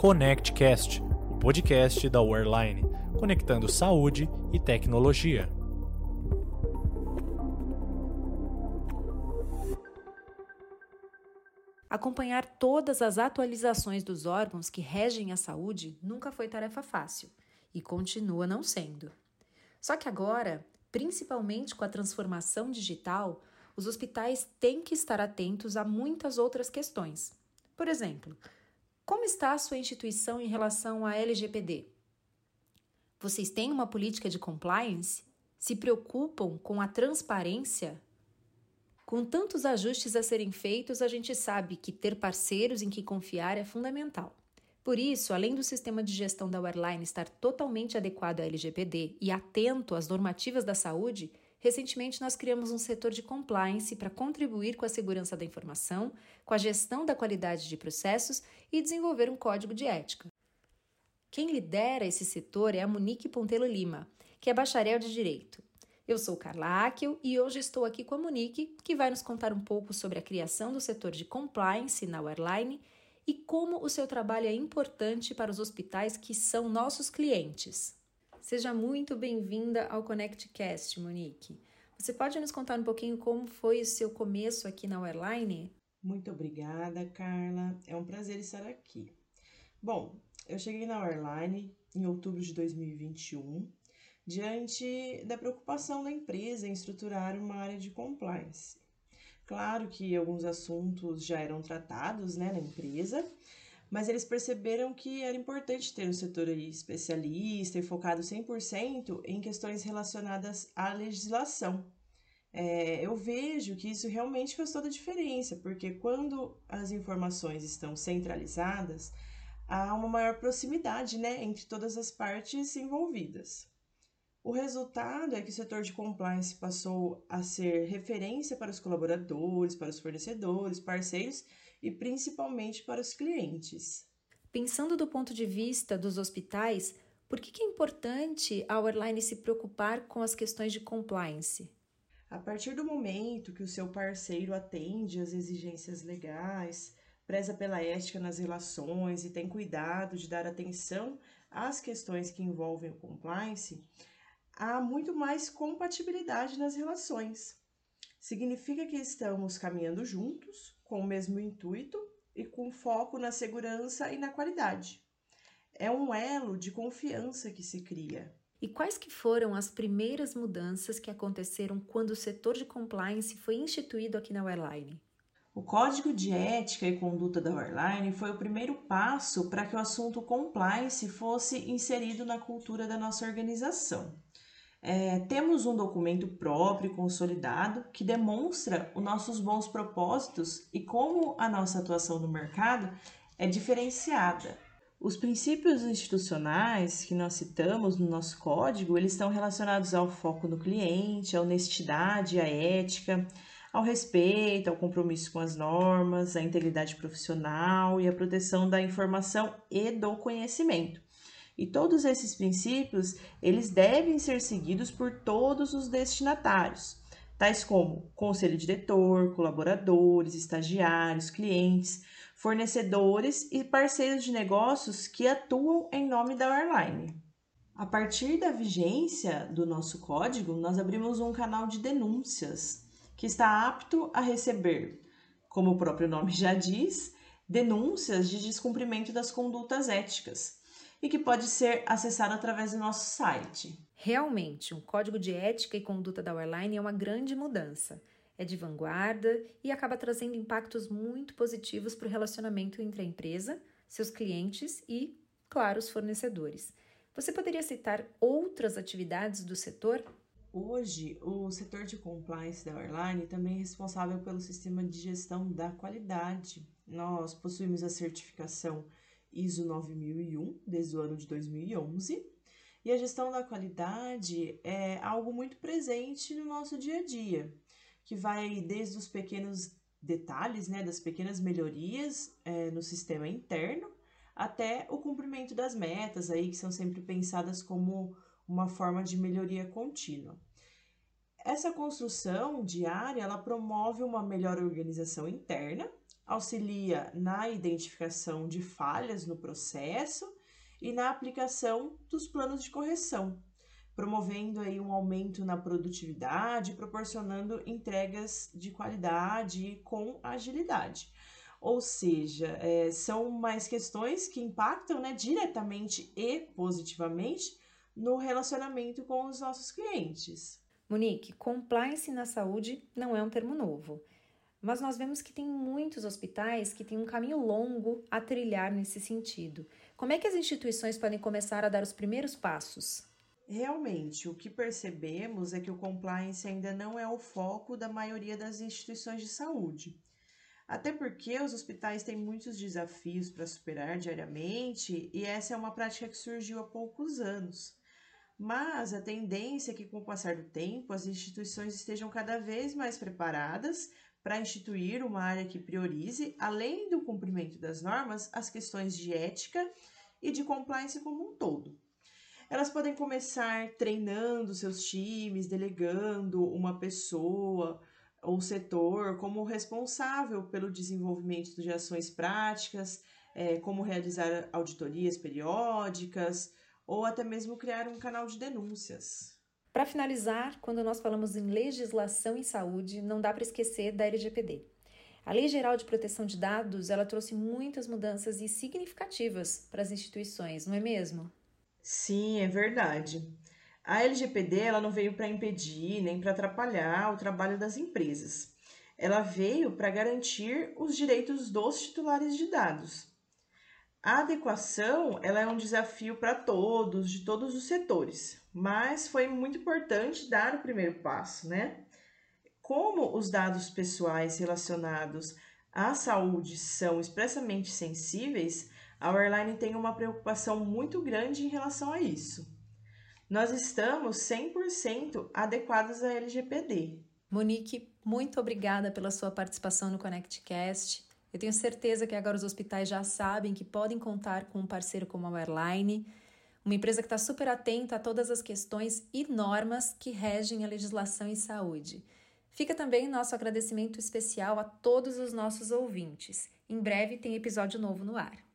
ConnectCast, o podcast da Wearline, conectando saúde e tecnologia. Acompanhar todas as atualizações dos órgãos que regem a saúde nunca foi tarefa fácil e continua não sendo. Só que agora, principalmente com a transformação digital, os hospitais têm que estar atentos a muitas outras questões. Por exemplo, como está a sua instituição em relação à LGPD? Vocês têm uma política de compliance? Se preocupam com a transparência com tantos ajustes a serem feitos, a gente sabe que ter parceiros em que confiar é fundamental. Por isso, além do sistema de gestão da Airline estar totalmente adequado à LGPD e atento às normativas da saúde, recentemente nós criamos um setor de compliance para contribuir com a segurança da informação, com a gestão da qualidade de processos e desenvolver um código de ética. Quem lidera esse setor é a Monique Pontelo Lima, que é bacharel de Direito. Eu sou Carla Akel e hoje estou aqui com a Monique, que vai nos contar um pouco sobre a criação do setor de compliance na Airline e como o seu trabalho é importante para os hospitais que são nossos clientes. Seja muito bem-vinda ao ConnectCast, Monique. Você pode nos contar um pouquinho como foi o seu começo aqui na Airline? Muito obrigada, Carla. É um prazer estar aqui. Bom, eu cheguei na Airline em outubro de 2021 diante da preocupação da empresa em estruturar uma área de compliance. Claro que alguns assuntos já eram tratados né, na empresa, mas eles perceberam que era importante ter um setor especialista e focado 100% em questões relacionadas à legislação. É, eu vejo que isso realmente faz toda a diferença, porque quando as informações estão centralizadas, há uma maior proximidade né, entre todas as partes envolvidas. O resultado é que o setor de compliance passou a ser referência para os colaboradores, para os fornecedores, parceiros e principalmente para os clientes. Pensando do ponto de vista dos hospitais, por que é importante a Airline se preocupar com as questões de compliance? A partir do momento que o seu parceiro atende às exigências legais, preza pela ética nas relações e tem cuidado de dar atenção às questões que envolvem o compliance, há muito mais compatibilidade nas relações. Significa que estamos caminhando juntos, com o mesmo intuito e com foco na segurança e na qualidade. É um elo de confiança que se cria. E quais que foram as primeiras mudanças que aconteceram quando o setor de compliance foi instituído aqui na Airline? O Código de Ética e Conduta da Airline foi o primeiro passo para que o assunto compliance fosse inserido na cultura da nossa organização. É, temos um documento próprio, consolidado, que demonstra os nossos bons propósitos e como a nossa atuação no mercado é diferenciada. Os princípios institucionais que nós citamos no nosso código, eles estão relacionados ao foco no cliente, à honestidade, à ética, ao respeito, ao compromisso com as normas, à integridade profissional e à proteção da informação e do conhecimento. E todos esses princípios, eles devem ser seguidos por todos os destinatários, tais como conselho diretor, colaboradores, estagiários, clientes, fornecedores e parceiros de negócios que atuam em nome da airline. A partir da vigência do nosso código, nós abrimos um canal de denúncias que está apto a receber, como o próprio nome já diz, denúncias de descumprimento das condutas éticas e que pode ser acessado através do nosso site. Realmente, um código de ética e conduta da Airline é uma grande mudança. É de vanguarda e acaba trazendo impactos muito positivos para o relacionamento entre a empresa, seus clientes e, claro, os fornecedores. Você poderia citar outras atividades do setor? Hoje, o setor de compliance da Airline também é responsável pelo sistema de gestão da qualidade. Nós possuímos a certificação ISO 9001, desde o ano de 2011. E a gestão da qualidade é algo muito presente no nosso dia a dia, que vai desde os pequenos detalhes, né, das pequenas melhorias é, no sistema interno, até o cumprimento das metas aí, que são sempre pensadas como uma forma de melhoria contínua. Essa construção diária, ela promove uma melhor organização interna, auxilia na identificação de falhas no processo e na aplicação dos planos de correção, promovendo aí um aumento na produtividade, proporcionando entregas de qualidade com agilidade. Ou seja, é, são mais questões que impactam né, diretamente e positivamente no relacionamento com os nossos clientes. Monique, compliance na saúde não é um termo novo, mas nós vemos que tem muitos hospitais que têm um caminho longo a trilhar nesse sentido. Como é que as instituições podem começar a dar os primeiros passos? Realmente, o que percebemos é que o compliance ainda não é o foco da maioria das instituições de saúde. Até porque os hospitais têm muitos desafios para superar diariamente e essa é uma prática que surgiu há poucos anos. Mas a tendência é que, com o passar do tempo, as instituições estejam cada vez mais preparadas para instituir uma área que priorize, além do cumprimento das normas, as questões de ética e de compliance como um todo. Elas podem começar treinando seus times, delegando uma pessoa ou setor como responsável pelo desenvolvimento de ações práticas, é, como realizar auditorias periódicas ou até mesmo criar um canal de denúncias. Para finalizar, quando nós falamos em legislação em saúde, não dá para esquecer da LGPD. A Lei Geral de Proteção de Dados, ela trouxe muitas mudanças e significativas para as instituições, não é mesmo? Sim, é verdade. A LGPD ela não veio para impedir nem para atrapalhar o trabalho das empresas. Ela veio para garantir os direitos dos titulares de dados. A adequação ela é um desafio para todos, de todos os setores, mas foi muito importante dar o primeiro passo, né? Como os dados pessoais relacionados à saúde são expressamente sensíveis, a Airline tem uma preocupação muito grande em relação a isso. Nós estamos 100% adequados à LGPD. Monique, muito obrigada pela sua participação no ConnectCast. Eu tenho certeza que agora os hospitais já sabem que podem contar com um parceiro como a Airline, uma empresa que está super atenta a todas as questões e normas que regem a legislação em saúde. Fica também nosso agradecimento especial a todos os nossos ouvintes. Em breve tem episódio novo no ar.